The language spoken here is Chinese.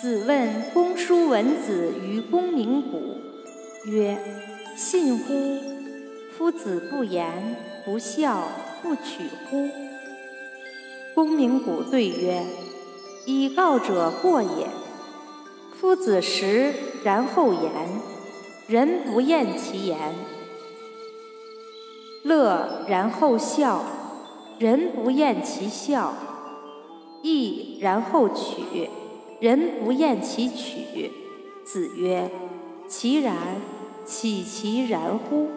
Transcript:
子问公叔文子于公明谷，曰：“信乎？夫子不言，不孝，不取乎？”公明谷对曰：“以告者过也。夫子食然后言，人不厌其言；乐然后笑，人不厌其笑；义然后取。”人不厌其取。子曰：其然，岂其然乎？